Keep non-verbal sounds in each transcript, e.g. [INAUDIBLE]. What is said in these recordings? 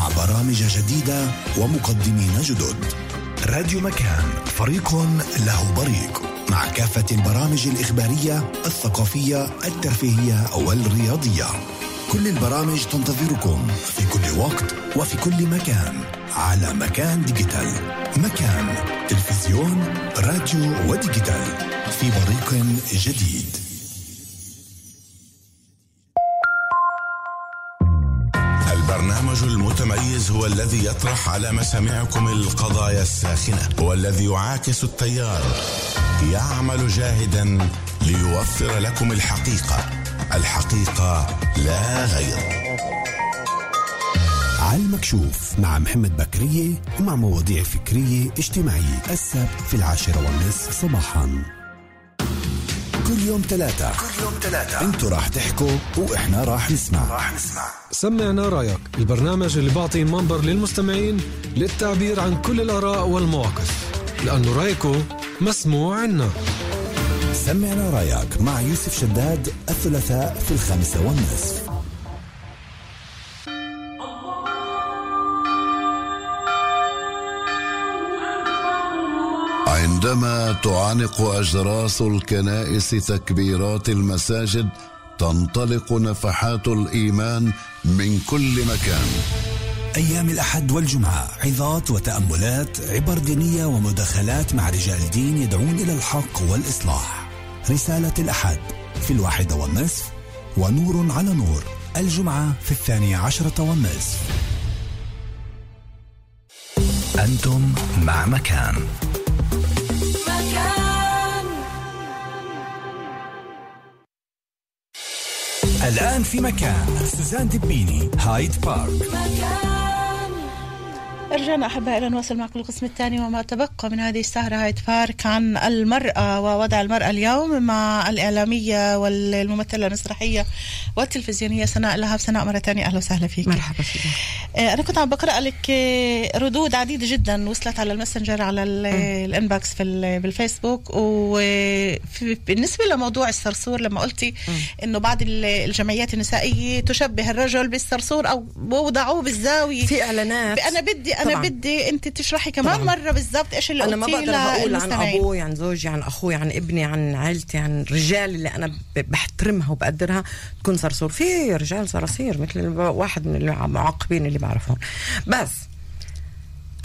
مع برامج جديدة ومقدمين جدد. راديو مكان فريق له بريق مع كافة البرامج الإخبارية الثقافية الترفيهية والرياضية. كل البرامج تنتظركم في كل وقت وفي كل مكان على مكان digital. مكان تلفزيون راديو و digital. في بريق جديد. المتميز هو الذي يطرح على مسامعكم القضايا الساخنة هو الذي يعاكس التيار يعمل جاهدا ليوفر لكم الحقيقة الحقيقة لا غير. على المكشوف مع محمد بكرية ومع مواضيع فكرية اجتماعية. السبت في العاشرة والنصف صباحا. كل يوم ثلاثة كل يوم ثلاثة أنتوا راح تحكوا وإحنا راح نسمع. راح نسمع. سمعنا رأيك. البرنامج اللي بعطي منبر للمستمعين للتعبير عن كل الآراء والمواقف. لأنه رايكم مسموع عنا. سمعنا رأيك مع يوسف شداد الثلاثاء في الخامسة والنصف. عندما تعانق أجراس الكنائس تكبيرات المساجد تنطلق نفحات الإيمان من كل مكان. أيام الأحد والجمعة عظات وتأملات عبر دينية ومداخلات مع رجال دين يدعون إلى الحق والإصلاح. رسالة الأحد في الواحدة والنصف ونور على نور الجمعة في الثانية عشرة والنصف أنتم مع مكان. الآن في مكان. سوزان دبيني هايد بارك. رجعنا أحبائي إلى نواصل معكم القسم الثاني وما تبقى من هذه السهرة. هايد بارك عن المرأة ووضع المرأة اليوم مع الإعلامية والممثلة المسرحية والتلفزيونية سناء لهب سناء مرة ثانية. أهلا وسهلا فيك. مرحبا فيك آه، أنا كنت عم بقرأ لك ردود عديدة جدا وصلت على ال Messenger على ال- ال inbox في ال- بالفيسبوك. وبالنسبة لموضوع الصرصور لما قلتي إنه بعض ال- الجمعيات النسائية تشبه الرجل بالصرصور أو وضعوه بالزاوية. في إعلانات. أنا بدي أنا طبعاً. بدي أنت تشرحي كمان طبعاً. مرة بالضبط إيش اللي أنا ما بقدر أقول عن. أبوي عن زوجي عن أخوي عن ابني عن عائلتي عن رجال اللي أنا بحترمها وبقدرها تكون صرصور في رجال صراصير مثل واحد من المعاقبين اللي بعرفهم بس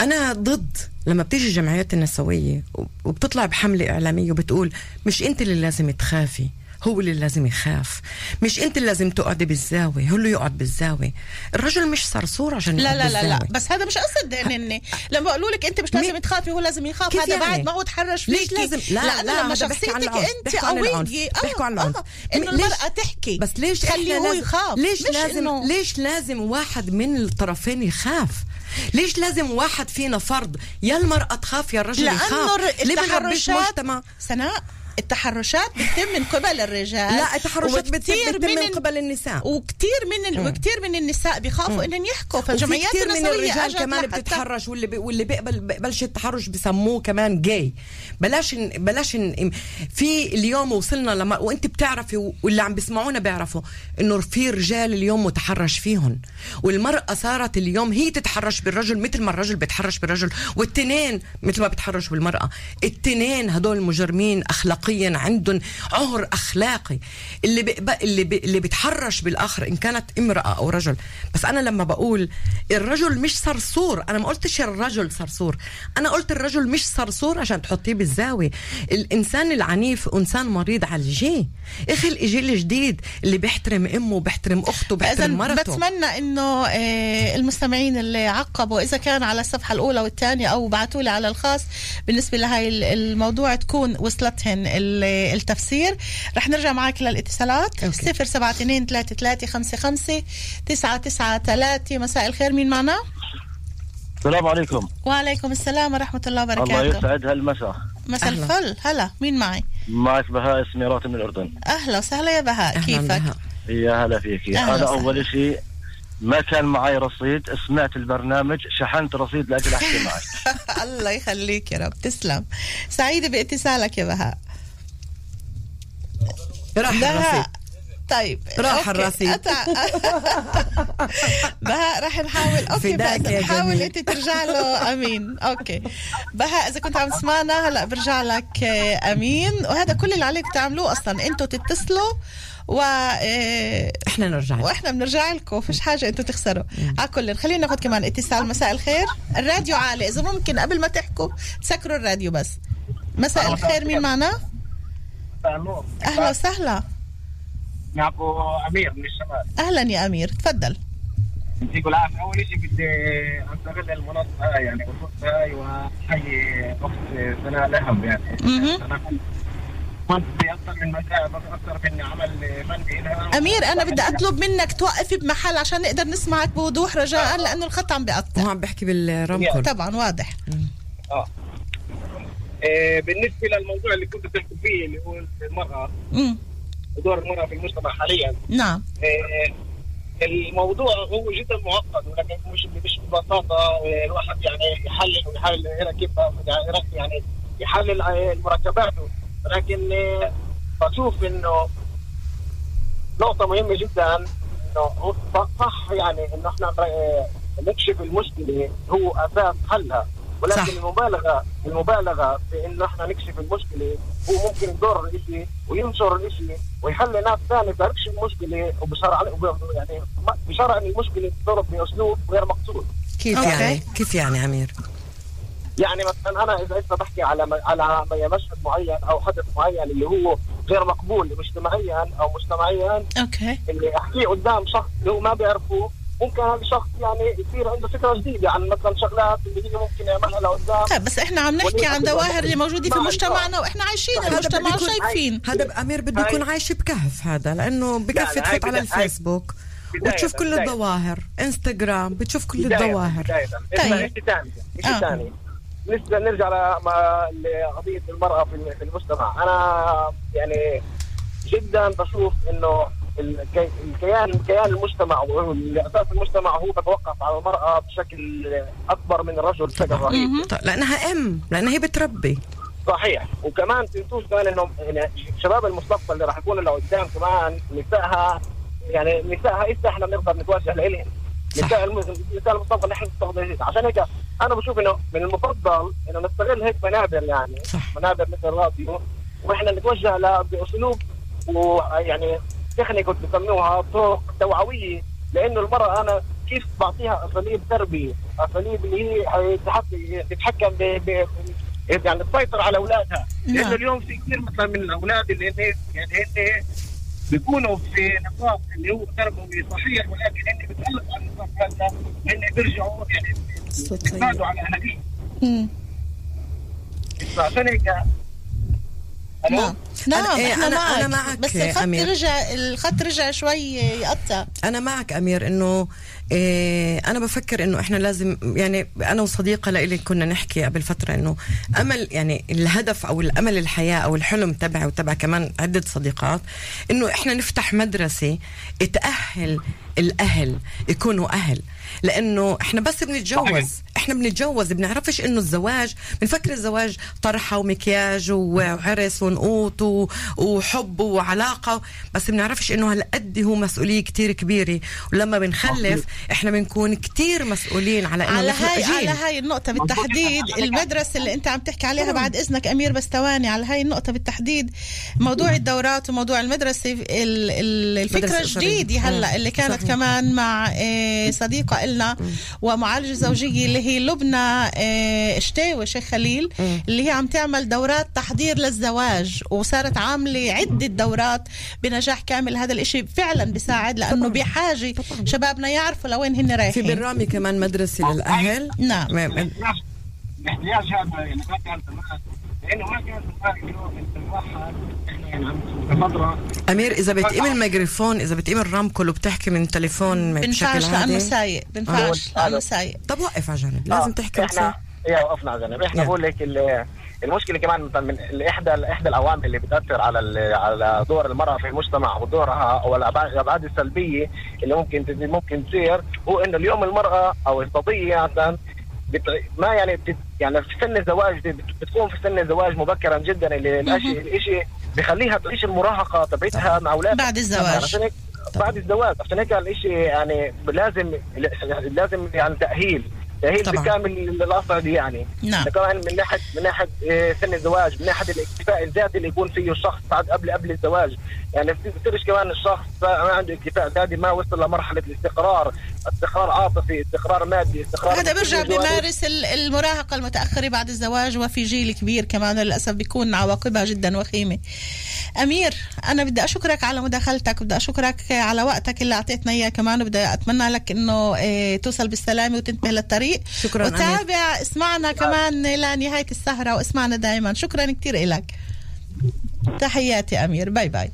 أنا ضد لما بتيجي الجمعيات النسوية وبتطلع بحملة إعلامية وبتقول مش أنت اللي لازم تخافي هو اللي لازم يخاف مش انت اللي لازم تقعدي بالزاوية هو اللي يقعد بالزاوية الرجل مش صرصور عشان لا لا لا لا. بس هذا مش قصد ان إن لما بقولوا لك أنت مش لازم؟ تخافي هو لازم يخاف هذا يعني؟ بعد ما هو تحرش ليش فيكي. لازم لا لأنه لا لما شخصيتك. أنت. قوية بيحكوا عن العنف إنه ليش- المرأة تحكي بس ليش إحنا هو يخاف ليش لازم إنه- ليش لازم واحد من الطرفين يخاف ليش لازم واحد فينا فرض يا المرأة تخاف يا الرجل يخاف بنربيش التحرشات مجتمع سناء التحرشات بتتم من قبل الرجال لا التحرشات بتتم من ال- قبل النساء. وكثير من ال... وكثير من النساء بيخافوا إنهم يحكوا. فالجمعيات من الرجال كمان بتتحرش واللي بي واللي بيقبل بيقبلش التحرش بسموه كمان جاي بلاش ن- بلاش ن- في اليوم وصلنا لما وأنت بتعرفي واللي عم بيسمعونا بيعرفوا إنه في رجال اليوم متحرش فيهم. والمرأة صارت اليوم هي تتحرش بالرجل مثل ما الرجل بيتحرش بالرجل والتنين مثل ما بيتحرش بالمرأة. التنين هدول مجرمين اخلاقيا عندهم عهر أخلاقي. اللي بي اللي بي اللي بيتحرش بالآخر إن كانت امرأة أو رجل. بس أنا لما بقول الرجل مش صرصور أنا ما قلتش الرجل صرصور. أنا قلت الرجل مش صرصور عشان تحطيه بالزاوية. الإنسان العنيف إنسان مريض عالجيه إخي الجيل الجديد اللي بيحترم أمه وبيحترم أخته وبيحترم مرته. بتمنى إنه آه، المستمعين اللي عقبوا إذا كان على الصفحة الأولى والثانية أو بعثوا لي على الخاص بالنسبة لهي ال- الموضوع تكون وصلتهن ال- التفسير. رح نرجع معك للاتصالات. أوكي. 072 33 55 993 مساء الخير مين معنا؟ السلام عليكم. وعليكم السلام ورحمة الله الله وبركاته. يسعد. هالمساء مساء؟ أهلا. الفل. هلا مين معي؟ معك بهاء اسمي راتب من الأردن. أهلا وسهلا يا بهاء. أهلاً كيفك؟ بها. يا هلا فيك. أهلا أنا. أول شيء ما كان معي رصيد سمعت البرنامج شحنت رصيد لأجل أحكي معك. [LAUGHS] الله يخليك يا رب. تسلم. سعيدة بإتصالك يا بهاء. راح الرصيد. طيب راح. الرصيد. [LAUGHS] بهاء رح نحاول okay بس حاول. أنت ترجع له أمين. okay. بهاء إذا كنت عم تسمعنا هلأ برجع لك آه، أمين. وهذا كل اللي عليك تعملوه أصلا. أنتوا تتصلوا و آه، إحنا نرجع لك. وإحنا بنرجع لكم. فيش حاجة أنتوا تخسروا. على كل خلينا ناخذ كمان اتصال. مساء الخير. الراديو عالي. إذا ممكن قبل ما تحكوا تسكروا الراديو بس. مساء الخير. مين معنا؟ أهلا. وسهلا. معكم أمير من الشمال. أهلا يا أمير تفضل. يعطيكم العافيه أول شيء بدي استغل المنصه يعني والفرصه هاي وأحيي أخت سناء لهم يعني. أنا كنت كنت باكثر من مجال بفكر في اني عمل فني لها أمير أنا بدي أطلب منك توقفي بمحل عشان نقدر نسمعك بوضوح رجاء لأنه الخط عم هو بيقطع عم بحكي بالرمكول طبعا واضح. آه. بالنسبة للموضوع اللي كنت تحكي فيه اللي هو المرأة امم ودور المرأة في المجتمع حاليا. نعم. إيه، الموضوع هو جدا معقد ولكن مش مش ببساطة إيه، الواحد يعني يحلل ويحاول هنا كيف يعني يعني يحلل مركباته لكن بشوف إنه نقطة مهمة جدا إنه صح- يعني إنه إحنا نكشف المشكلة هو أساس حلها. ولكن صح. المبالغة المبالغة في إنه إحنا نكشف المشكلة هو ممكن يضر الإشي وينشر الإشي ويخلي ناس ثانية تكشف المشكلة وبشرع وب- يعني ما- بشرع إن المشكلة تضرب بأسلوب غير مقصود كيف okay. يعني كيف يعني أمير يعني مثلا أنا إذا أنت بحكي على م- على مشهد معين أو حدث معين اللي هو غير مقبول مجتمعيا أو مجتمعيا okay اللي أحكيه قدام شخص اللي هو ما بيعرفه ممكن هذا الشخص يعني يصير عنده فكرة جديدة عن مثلا شغلات اللي هي ممكن يعملها لقدام طيب بس إحنا عم نحكي عن ظواهر اللي موجودة في مع مجتمعنا وإحنا عايشين هذا المجتمع وشايفين هذا امير بده يكون عايش بكهف هذا لأنه بكفي تفوت على الفيسبوك وتشوف كل بداية. الظواهر. إنستغرام بتشوف كل بداية الظواهر. طيب. شيء ثاني آه. شيء ثاني. بالنسبة نرجع لقضية المرأة في في المجتمع. أنا يعني جدا بشوف إنه الكيان كيان المجتمع واساس المجتمع هو بتوقف على المرأة بشكل أكبر من الرجل بشكل رهيب طيب، لأنها أم لأنها هي بتربي. صحيح. وكمان تنسوش كمان إنه يعني شباب المستقبل اللي راح يكونوا لقدام كمان نسائها يعني نسائها لسه إحنا بنقدر نتوجه لهم. نساء نساء المستقبل نحن نستخدم عشان هيك أنا بشوف إنه من المفضل إنه نستغل هيك منابر يعني. صح. منابر مثل الراديو وإحنا نتوجه بأسلوب ويعني تكنيك بسموها طرق توعوية لأنه المرأة أنا كيف بعطيها اساليب تربيه اساليب اللي هي تحك- تتحكم ب ب- يعني تسيطر على أولادها نعم. لأنه اليوم في كثير مثلا من الأولاد اللي هن يعني هن بيكونوا في نطاق اللي هو تربوي صحيح ولكن هن بتخلص عن النطاق هن بيرجعوا يعني بيعتمدوا على أهاليهم. فعشان هيك؟ نعم نعم إيه، إحنا أنا- معك. أنا معك بس الخط أمير. رجع الخط رجع شوي يقطع أنا معك أمير إنه إيه أنا بفكر إنه إحنا لازم يعني أنا وصديقة لإلي كنا نحكي قبل فترة إنه امل يعني الهدف أو الأمل الحياة أو الحلم تبعي وتبع كمان عدة صديقات إنه إحنا نفتح مدرسة تأهل الأهل يكونوا أهل. لأنه إحنا بس بنتجوز. إحنا بنتجوز بنعرفش إنه الزواج بنفكر الزواج طرحه ومكياج وعرس ونقوط وحب وعلاقة. بس بنعرفش إنه هالقد هو مسؤولية كتير كبيرة. ولما بنخلف إحنا بنكون كتير مسؤولين على إنه على هاي. على هاي النقطة بالتحديد المدرسة اللي أنت عم تحكي عليها بعد إذنك أمير بس ثواني على هاي النقطة بالتحديد موضوع الدورات وموضوع المدرسة ال- ال- الفكرة مدرسة أسرية. الجديدة هلأ. اللي كانت. كمان مع آه، صديقة إلنا ومعالجة زوجية اللي هي لبنى آه، شتاوي شيخ خليل اللي هي عم تعمل دورات تحضير للزواج وصارت عاملة عدة دورات بنجاح كامل. هذا الإشي فعلا بيساعد لأنه بحاجة شبابنا يعرفوا لوين هن في رايحين بالرامي كمان مدرسة للأهل. نعم. الاحتياج هذا يعني ما كان زمان لأنه ما كان زمان اليوم الواحد إحنا يعني فتره أمير إذا بتقيم الميكروفون إذا بتقيم الرامكول وبتحكي من تليفون بشكل بنفعش لأنه عادي؟ سايق بنفعش آه. لأنه سايق. طب وقف على جنب لازم تحكي إحنا. يا وقفنا على جنب. إحنا. بقول لك ال- المشكلة كمان مثلا من إحدى إحدى العوامل اللي بتأثر على ال- على دور المرأة في المجتمع ودورها أو الابعاد السلبية اللي ممكن ممكن تصير هو إنه اليوم المرأة أو الصبيه مثلا بت... ما يعني بت... يعني في سن الزواج دي بت... بتكون في سن الزواج مبكرا جدا اللي الاشي الإشي بخليها تعيش المراهقة تبعتها مع أولادها بعد الزواج. عشان هيك بعد الزواج عشان هيك الشيء يعني لازم لازم يعني تأهيل تأهيل. بكامل الاصعد يعني نعم. كمان من ناحيه من ناحية آه، سن الزواج من ناحية الاكتفاء الذاتي اللي يكون فيه الشخص بعد قبل قبل الزواج يعني بتصيرش كمان الشخص ما عنده اكتفاء ذاتي ما وصل لمرحلة الاستقرار. استقرار عاطفي استقرار مادي استقرار هذا بيرجع. بيمارس ال- المراهقة المتأخرة بعد الزواج وفي جيل كبير كمان للأسف بيكون عواقبها جدا وخيمة. أمير أنا بدي أشكرك على مداخلتك بدي أشكرك على وقتك اللي أعطيتنا إياه كمان وبدي أتمنى لك إنه إيه، توصل بالسلامة وتنتبه للطريق. شكراً، أمير. وتابع اسمعنا كمان لنهاية السهرة واسمعنا دائما شكرا كتير لك تحياتي أمير. باي باي.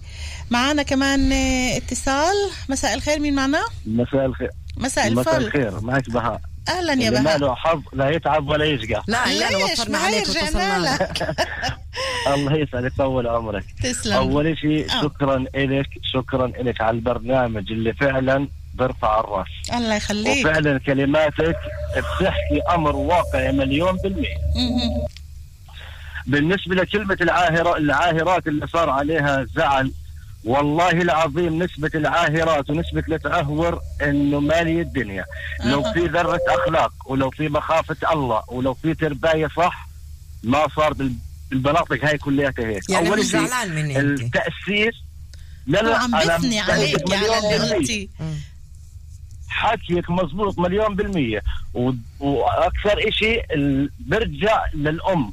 معنا كمان إيه، اتصال. مساء الخير. مين معنا؟ مساء الخير. مساء مساء الفل الخير. معك بهاء. أهلا يا اللي ما بهاء. له حظ لا يتعب ولا يشقى. لا لا وفرنا ما هي عليك رجعنا وتصلنا لك. [LAUGHS] [LAUGHS] الله يسعدك طول عمرك. تسلم. أول شيء آه. شكرا لك شكرا لك على البرنامج اللي فعلا برفع الراس. الله يخليك. وفعلا كلماتك بتحكي أمر واقعي مليون بالمية. مهم. بالنسبة لكلمة العاهرة العاهرات اللي صار عليها زعل والله العظيم نسبة العاهرات ونسبة التعهر إنه مالي الدنيا لو. في ذرة أخلاق ولو في مخافة الله ولو في ترباية صح ما صار بال- بالمناطق هاي كلها هيك يعني أول مش شيء زعلان مني أنت التأسيس لا لا عم بثني عليك على اللي. قلتي حكيك مزبوط مليون بالمية و... وأكثر إشي ال... برجع للأم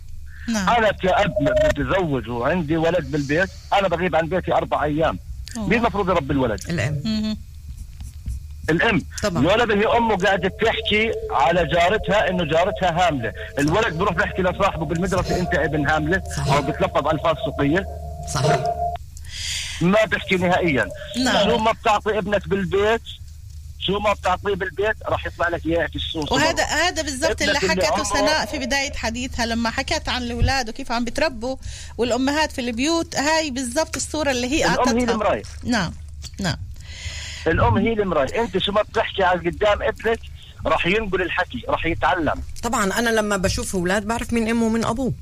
نعم أنا كأب متزوج وعندي ولد بالبيت أنا بغيب عن بيتي أربع أيام مين المفروض يربي الولد؟ الأم. الأم طبعا. الولد هي أمه قاعدة تحكي على جارتها إنه جارتها هاملة الولد بيروح بيحكي لصاحبه بالمدرسة أنت ابن هاملة صحيح. أو بتلفظ ألفاظ سوقية صحيح ما بحكي نهائيا نعم. شو ما بتعطي ابنك بالبيت شو ما بتعطيه بالبيت راح يطلع لك اياه في السوق. وهذا هذا بالضبط اللي حكته سناء في بداية حديثها لما حكت عن الأولاد وكيف عم بتربوا والأمهات في البيوت هاي بالضبط الصورة اللي هي الأم هي أعطتها. المرايه نعم نعم. الأم هي المرايه أنت شو ما بتحكي على قدام ابنك راح ينقل الحكي راح يتعلم. طبعا أنا لما بشوف أولاد بعرف مين أمه ومن أبوه.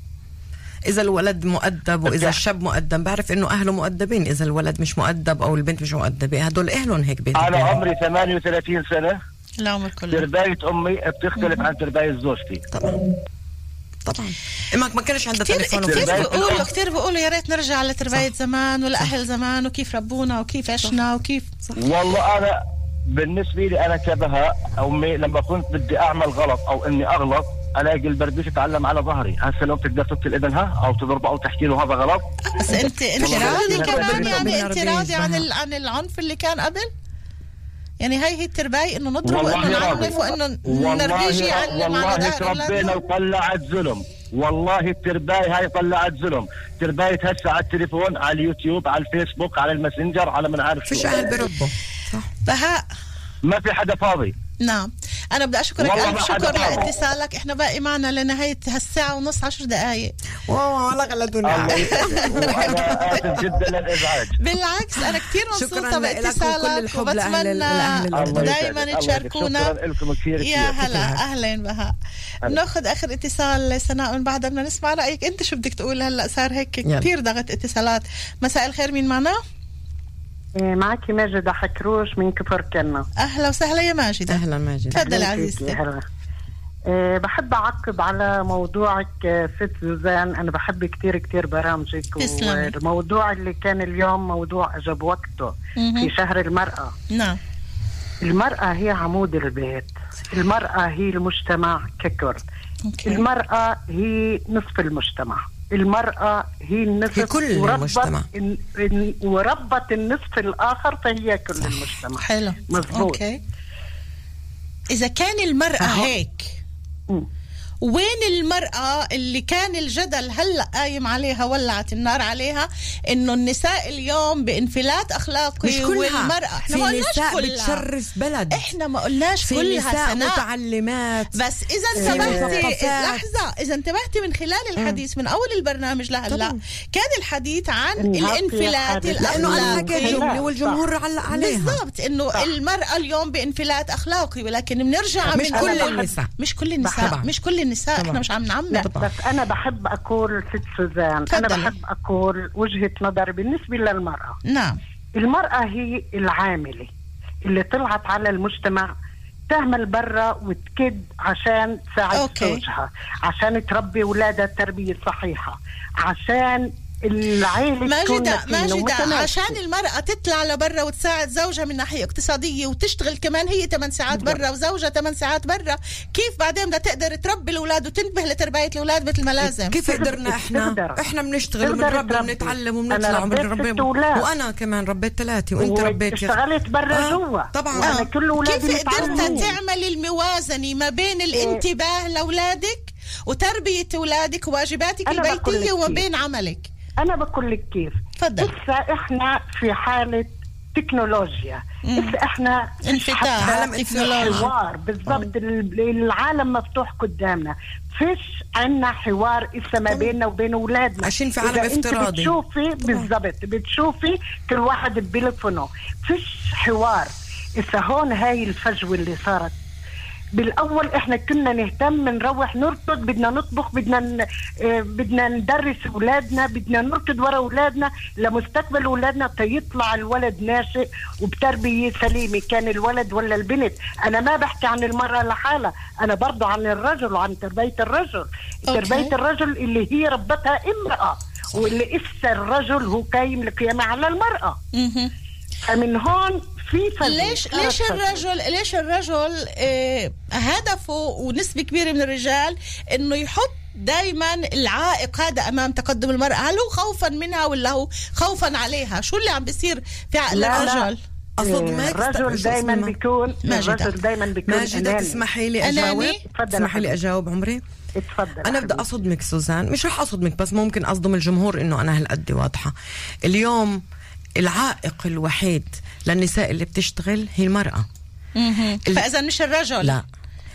إذا الولد مؤدب وإذا الشاب مؤدب بعرف إنه أهله مؤدبين. إذا الولد مش مؤدب أو البنت مش مؤدبة هدول إهلهم هيك أنا بيتربوا. عمري 38 سنة. العمر كله ترباية أمي بتختلف عن ترباية زوجتي. طبعا. طبعا. إمك ما كانش عندها كثير تليفون كثير ترباية بيقولوا. كثير بيقولوا يا ريت نرجع لترباية زمان ولاهل زمان وكيف ربونا وكيف عشنا وكيف والله أنا بالنسبة لي أنا كبهاء أمي لما كنت بدي أعمل غلط أو إني أغلط الاقي البردوش تعلم على ظهري. هسه لو بتقدر تقتل ابنها أو تضربه أو تحكي له هذا غلط؟ بس انت أنت راضي كمان؟ يعني أنت راضي عن عن العنف اللي كان قبل؟ يعني هاي هي الترباية إنه نضرب وإنه نعنف وإنه نرجيجي يعلم على والله تربينا وطلعت ظلم. والله الترباية هاي طلعت ظلم. ترباية هسه على التليفون على اليوتيوب على الفيسبوك على ال Messenger على من عارف فيش شو. أهل بربوا صح. بهاء. ما في حدا فاضي. نعم. أنا بدي ألف ما شكر. لاتصالك. إحنا باقي معنا لنهاية هالساعة ونص عشر دقايق. wow والله غلطونا. [LAUGHS] آسف جدا للإزعاج. بالعكس أنا كثير وكل باتصالك وبتمنى. دائما. تشاركونا يا هلا أهلا بهاء بناخذ آخر اتصال سناء من بعدها. بدنا نسمع رأيك. أنت شو بدك تقول هلأ؟ صار هيك. كثير ضغط اتصالات. مساء الخير مين معنا؟ إيه، معك ماجدة حكروش من كفر كنا أهلا وسهلا يا ماجدة أهلا ماجد. تفضل أهلاً عزيزتي. هلا. إيه، بحب أعقب على موضوعك آه، ست زوزان. أنا بحب كتير كتير برامجك تسلمي. والموضوع اللي كان اليوم موضوع أجب وقته. في شهر المرأة. نعم. المرأة هي عمود البيت. المرأة هي المجتمع ككل. okay. المرأة هي نصف المجتمع المرأة هي النصف هي كل وربت المجتمع. ال- ال- وربت النصف الآخر فهي كل المجتمع حلو مظبوط. okay إذا كان المرأة أهو. هيك مم. وين المرأة اللي كان الجدل هلأ قايم عليها ولعت النار عليها إنه النساء اليوم بانفلات أخلاقي مش كلها. والمرأة. إحنا في ما قلناش نساء كلها. بتشرف بلد. إحنا ما قلناش في كلها نساء سناء. متعلمات. بس إذا في انتبهتي. لحظة إذا انتبهتي من خلال الحديث من أول البرنامج لهلأ. كان الحديث عن الانفلات أنا الأخلاقي. حكيت صح. والجمهور علق عليها. بالضبط إنه المرأة اليوم بانفلات أخلاقي ولكن بنرجع مش من كل أول- النساء. مش كل النساء. مش كل النساء طبعاً. إحنا مش عم لا نعمم بس أنا بحب أقول ست سوزان أنا. بحب أقول وجهة نظري بالنسبة للمرأة نعم المرأة هي العاملة اللي طلعت على المجتمع تعمل برا وتكد عشان تساعد okay. زوجها عشان تربي أولادها تربيه صحيحه عشان العائله ماجدة ماجدة. عشان المرأة تطلع لبرا وتساعد زوجها من ناحية اقتصادية وتشتغل كمان هي 8 ساعات برا وزوجها 8 ساعات برا كيف بعدين بدها تقدر تربي الأولاد وتنتبه لتربية الأولاد مثل ما لازم كيف قدرنا إحنا تقدر. إحنا بنشتغل وبنربي. وبنتعلم وبنطلع وبنربي. وأنا كمان ربيت ثلاثة وأنت ربيت يا واشتغلت برا آه، جوا طبعاً. وأنا آه. كل أولادي كيف قدرت متعلمين. تعمل الموازنة ما بين الانتباه لأولادك وتربية أولادك وواجباتك البيتية وما. بين عملك أنا بقول لك كيف. تفضل. لسه إحنا في حالة تكنولوجيا لسه إحنا انفتاح عالم حوار بالضبط ال- العالم مفتوح قدامنا. فيش عنا حوار إسا ما بيننا وبين أولادنا. عايشين في عالم افتراضي. بتشوفي بالضبط بتشوفي كل واحد بتليفونه فيش حوار. اسا هون هاي الفجوة اللي صارت بالأول إحنا كنا نهتم نروح نركض بدنا نطبخ بدنا ن... آه، بدنا ندرس أولادنا بدنا نركض ورا أولادنا. لمستقبل أولادنا تيطلع الولد ناشئ وبتربية سليمة. كان الولد ولا البنت. أنا ما بحكي عن المرأة لحالها. أنا برضو عن الرجل وعن تربية الرجل. أوكي. تربية الرجل اللي هي ربتها امرأة واللي افسى الرجل هو قايم القيامة على المرأة. مهم. فمن هون في فجوة. ليش ليش. الرجل ليش الرجل آه هدفه ونسبة كبيرة من الرجال إنه يحط دائما العائق هذا أمام تقدم المرأة؟ هل هو خوفا منها ولا هو خوفا عليها؟ شو اللي عم بيصير في عقل لا، لا. الرجل؟ اصدمك الرجل دائما بيكون ماجدة. الرجل دائما بيكون ماجدة. تسمحي لي أجاوب. تسمحي لي أجاوب عمري. اتفضل. أنا بدي أصدمك سوزان. مش رح أصدمك بس ممكن أصدم الجمهور إنه أنا هالقد واضحة. اليوم العائق الوحيد للنساء اللي بتشتغل هي المرأة. مهم. فإذا مش الرجل. لا.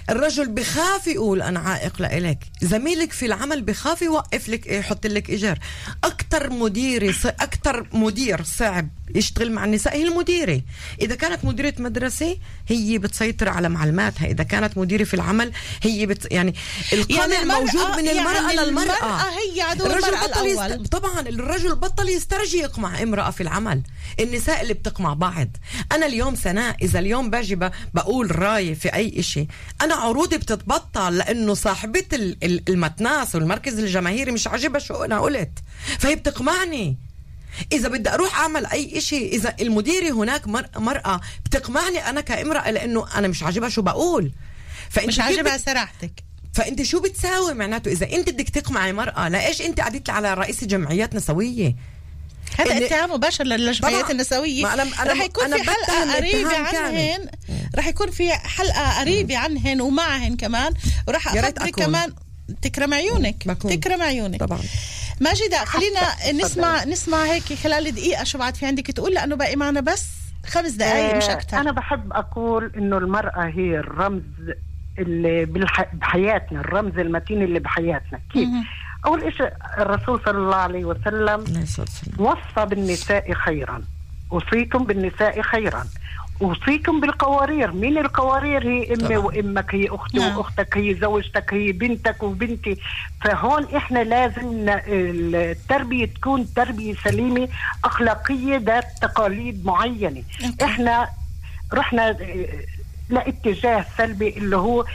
الرجل بخاف يقول أنا عائق لإلك. زميلك في العمل بخاف يوقف لك يحط لك إيجار. أكثر مديره ص- أكثر مدير صعب يشتغل مع النساء هي المديرة. إذا كانت مديرة مدرسة هي بتسيطر على معلوماتها إذا كانت مديرة في العمل هي بت يعني القمع يعني موجود من المرأة يعني للمراه المرأة. هي عدو الرجل المرأة بطل الأول. يست... طبعا الرجل بطل يسترجيق مع امرأة في العمل. النساء اللي بتقمع بعض. أنا اليوم سناء إذا اليوم باجي بقول رأيي في أي إشي. عروضي بتتبطل ال- ال- المتناس والمركز الجماهيري مش عاجبها شو أنا قلت. فهي بتقمعني. إذا بدي أروح أعمل أي إشي إذا المديرة هناك مر... مرأة بتقمعني أنا كامرأة لأنه أنا مش عاجبها شو بقول. فأنت مش عاجبها بت- سراحتك. فأنت شو بتساوي؟ معناته إذا أنت بدك تقمعي مرأة لإيش أنت قعدت على رئيس جمعيات نسوية هذا اتهام مباشر للجمعيات طبعاً. النسوية. ما أنا- أنا- رح يكون أنا في حلقة بتهم قريبة اتهام كامل. عنهن رح يكون في حلقة قريبة عنهن ومعهن كمان. أخبرك أكون. كمان تكرم عيونك. بكون. تكرم عيونك. طبعا. ماجدة خلينا نسمع نسمع هيك خلال دقيقة شو بعد في عندك تقول لأنه باقي معنا بس خمس دقايق مش آه، أكثر أنا بحب أقول إنه المرأة هي الرمز اللي بالح... بحياتنا الرمز المتين اللي بحياتنا. كيف؟ أول شيء الرسول صلى الله عليه وسلم عليه الصلاة والسلام. وصى بالنساء خيرا أوصيكم بالنساء خيرا أوصيكم بالقوارير مين القوارير هي أمي. وأمك هي أختي نعم. وأختك هي زوجتك هي بنتك وبنتي فهون إحنا لازم التربية تكون تربية سليمة أخلاقية ذات تقاليد معينة أوكي. إحنا رحنا آه، لاتجاه سلبي اللي هو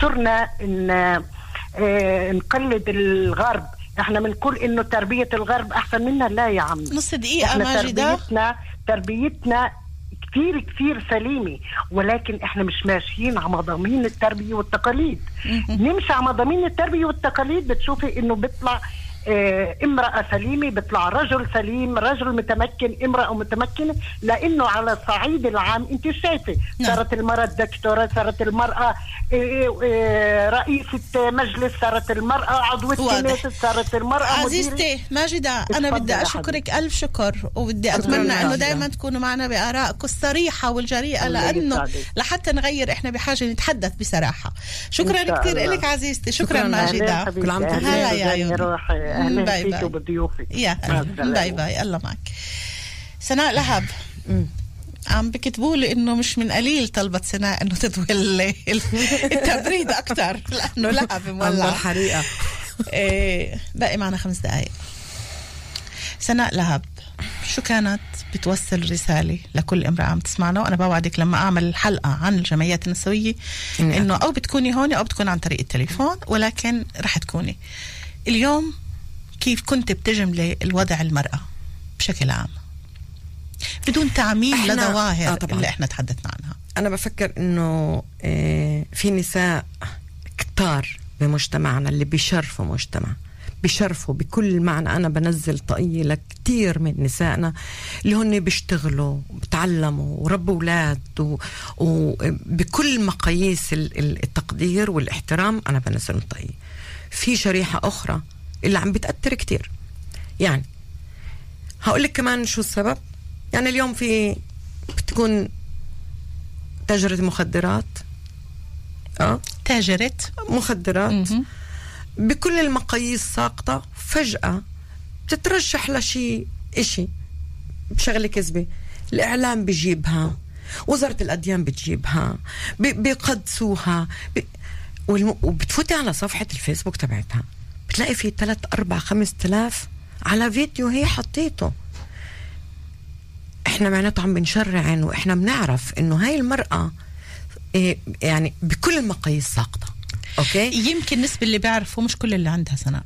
صرنا آه، نقلد الغرب. إحنا بنقول إنه تربية الغرب أحسن منا لا يا عم. نص دقيقة إحنا ماجدة تربيتنا تربيتنا كثير كثير سليمة. ولكن إحنا مش ماشيين على مضامين التربية والتقاليد. نمشي على مضامين التربية والتقاليد بتشوفي إنه بيطلع امرأة سليمة بيطلع رجل سليم رجل متمكن امرأة متمكنة لأنه على الصعيد العام انت شايفة نعم. صارت المرأة دكتورة صارت المرأة آه آه رئيسة مجلس صارت المرأة عضوة. كنيسة صارت المرأة مديرة عزيزتي ماجدة أنا بدي أشكرك ألف شكر وبدي أتمنى أنه. دائما تكونوا معنا بآرائكم الصريحة والجريئة لأنه. لحتى نغير إحنا بحاجة نتحدث بصراحة شكرا كثير. لك عزيزتي شكرا, شكراً. ماجدة كل عام هلا أهلا يا عيوني. يا روحي bye أهلا bye. فيك وبضيوفك يا. bye bye. الله معك. سناء لهب. عم بكتبوا لي إنه مش من قليل طلبت سناء إنه ال- [LAUGHS] التبريد أكثر لأنه لهب الله مولع حريقة. إيه، باقي معنا خمس دقائق سناء لهب شو كانت بتوصل رسالة لكل امرأة عم تسمعنا وأنا بوعدك لما أعمل حلقة عن الجمعيات النسوية إنه أو بتكوني هون أو بتكون عن طريق التليفون ولكن رح تكوني. اليوم كيف كنت بتجملي الوضع المرأة بشكل عام. بدون تعميم لظواهر آه طبعاً. اللي إحنا تحدثنا عنها. أنا بفكر إنه آه، في نساء كتار بمجتمعنا اللي بيشرفوا مجتمع بيشرفوا بكل معنى. أنا بنزل طاقية لكثير من نسائنا اللي هن بيشتغلوا بتعلموا وربوا أولاد و- وبكل مقاييس ال- ال- التقدير والإحترام أنا بنزل طاقية. في شريحة أخرى اللي عم بتأثر كتير. يعني هقول لك كمان شو السبب. يعني اليوم في بتكون تاجرة مخدرات. آه؟ تاجرة. مخدرات. مهم. بكل المقاييس ساقطة. فجأة بتترشح لشي إشي. بشغلة كذبة. الإعلام بيجيبها وزارة الأديان بتجيبها. بي- بيقدسوها. بي. وبتفوتي على صفحة الفيسبوك تبعتها. بتلاقي في ثلاث أربع خمس تلاف على فيديو هي حطيته. إحنا معناته عم بنشرعن وإحنا بنعرف إنه هاي المرأة إيه يعني بكل المقاييس ساقطة. okay؟ يمكن نسبة اللي بيعرفوا مش كل اللي عندها سناء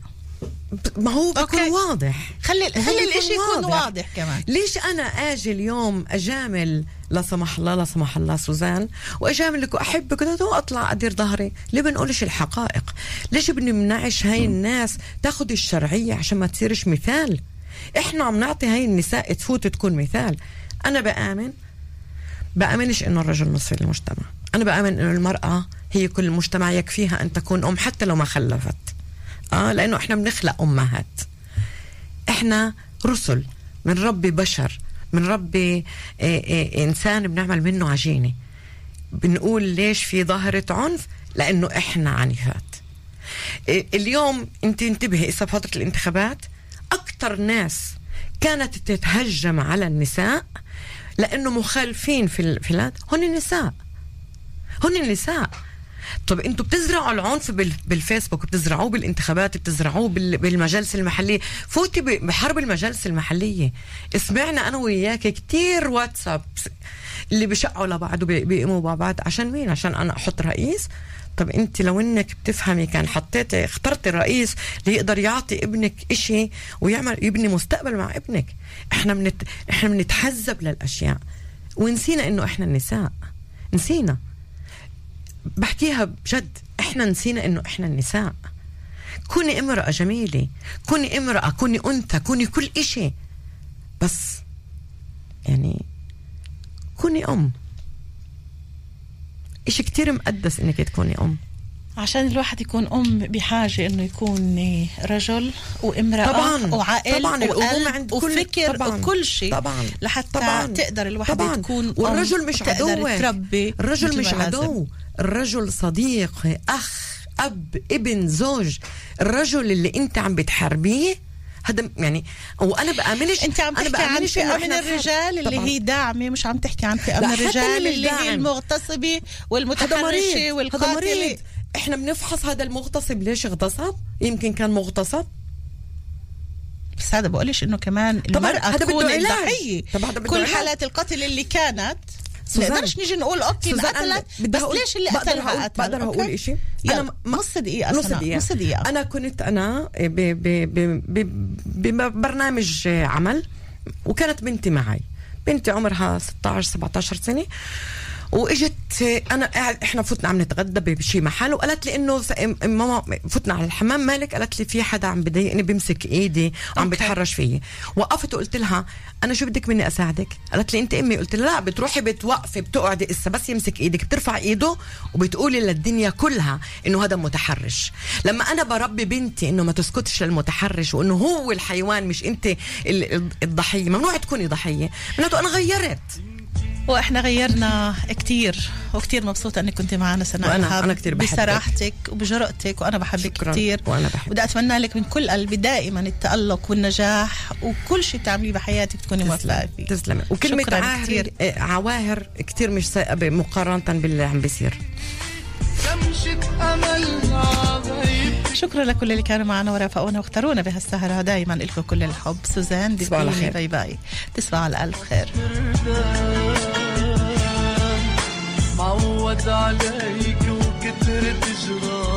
ما هو بيكون okay. واضح. خلي ما خلي الإشي يكون واضح. كمان. ليش أنا آجي اليوم أجامل لا سمح الله لا سمح الله سوزان واجاملك واحبك وده- واطلع أدير ظهري. ليه بنقولش الحقائق؟ ليش بنمنعش هاي الناس تاخد الشرعية عشان ما تصيرش مثال؟ إحنا عم نعطي هاي النساء تفوت تكون مثال. أنا بآمن بآمنش إنه الرجل نصف المجتمع. أنا بآمن إنه المرأة هي كل المجتمع يكفيها أن تكون أم حتى لو ما خلفت. آه لأنه إحنا بنخلق أمهات. إحنا رسل من ربي بشر من ربي إيه إيه إنسان بنعمل منه عجينة. بنقول ليش في ظاهرة عنف؟ لأنه إحنا عنيفات إيه اليوم إنت انتبهي اسا فترة الانتخابات أكثر ناس كانت تتهجم على النساء لأنه مخالفين في ال- في البلاد هن النساء هن النساء طب أنتوا بتزرعوا العنف بال- بالفيسبوك بتزرعوه بالانتخابات بتزرعوه بال- بالمجالس المحلية. فوتي بحرب المجالس المحلية. سمعنا أنا وياك كتير واتساب. اللي بشقوا لبعض وبيقوموا مع بعض. عشان مين؟ عشان أنا أحط رئيس؟ طب انت لو إنك بتفهمي كان حطيتي اخترتي الرئيس اللي يقدر يعطي ابنك إشي ويعمل يبني مستقبل مع ابنك. إحنا منت إحنا بنتحزب للأشياء. ونسينا إنه إحنا النساء. نسينا. بحكيها بجد. إحنا نسينا إنه إحنا النساء. كوني امرأة جميلة كوني امرأة كوني أنثى كوني كل إشي. بس يعني كوني أم. إشي كتير مقدس إنك تكوني أم. عشان الواحد يكون أم بحاجة إنه يكون رجل وامرأة طبعاً. وعقل طبعاً وقلب عند كل- وفكر طبعاً. وكل شيء طبعاً. لحتى طبعاً. تقدر الواحدة طبعاً. تكون والرجل مش عدوك تربي الرجل مش. عدو الرجل صديق أخ أب ابن زوج الرجل اللي أنت عم بتحاربيه هذا يعني وأنا بامنش أنت عم أنا تحكي عن فئة من الرجال اللي طبعاً. هي داعمة مش عم تحكي عن فئة من الرجال اللي اللي هي. المغتصبة والمتحرشة والقاتلة إحنا بنفحص هذا المغتصب ليش اغتصب؟ يمكن كان مغتصب. بس هذا بقولش إنه كمان المرأة تكون. الضحية. كل. حالات القتل اللي كانت. نقدرش نيجي نقول أوكي انقتلت بدي بس ليش اللي قتلها قتل؟ بقدر إشي. يلا م- نص دقيقة نص دقيقة. نص دقيقة. أنا كنت ب- ببرنامج عمل وكانت بنتي معي. بنتي عمرها 16 17 سنة. وإجت أنا قاعد إحنا فتنا عم نتغدى بشي محل وقالت لي إنه ماما فتنا على الحمام مالك قالت لي في حدا عم بضايقني بيمسك إيدي وعم. بيتحرش فيي. وقفت وقلت لها أنا شو بدك مني أساعدك؟ قالت لي أنت أمي؟ قلت لها لا بتروحي بتوقفي بتقعدي إسا بس يمسك إيدك بترفع إيده وبتقولي للدنيا كلها إنه هذا متحرش. لما أنا بربي بنتي إنه ما تسكتش للمتحرش وإنه هو الحيوان مش أنت ال- ال- الضحية ممنوع تكوني ضحية. معناته أنا غيرت. وإحنا غيرنا كتير وكتير مبسوطة إنك كنت معنا سناء وأنا- أنا كتير بحبك. بصراحتك وبجرأتك وأنا بحبك شكراً. كتير وأنا بحبك. بدي اتمنى لك من كل قلبي دائما التألق والنجاح وكل شيء بتعمليه بحياتك تكوني موفقة فيه تسلمي وكلمة شكراً عاهر كتير. آه، عواهر كتير مش مقارنة باللي عم بيصير شكرا لكل اللي كانوا معنا ورافقونا واختارونا بهالسهرة. دائما لكم كل الحب. سوزان خير. bye bye. تصبحوا على ألف خير. معود عليك وكترت جراح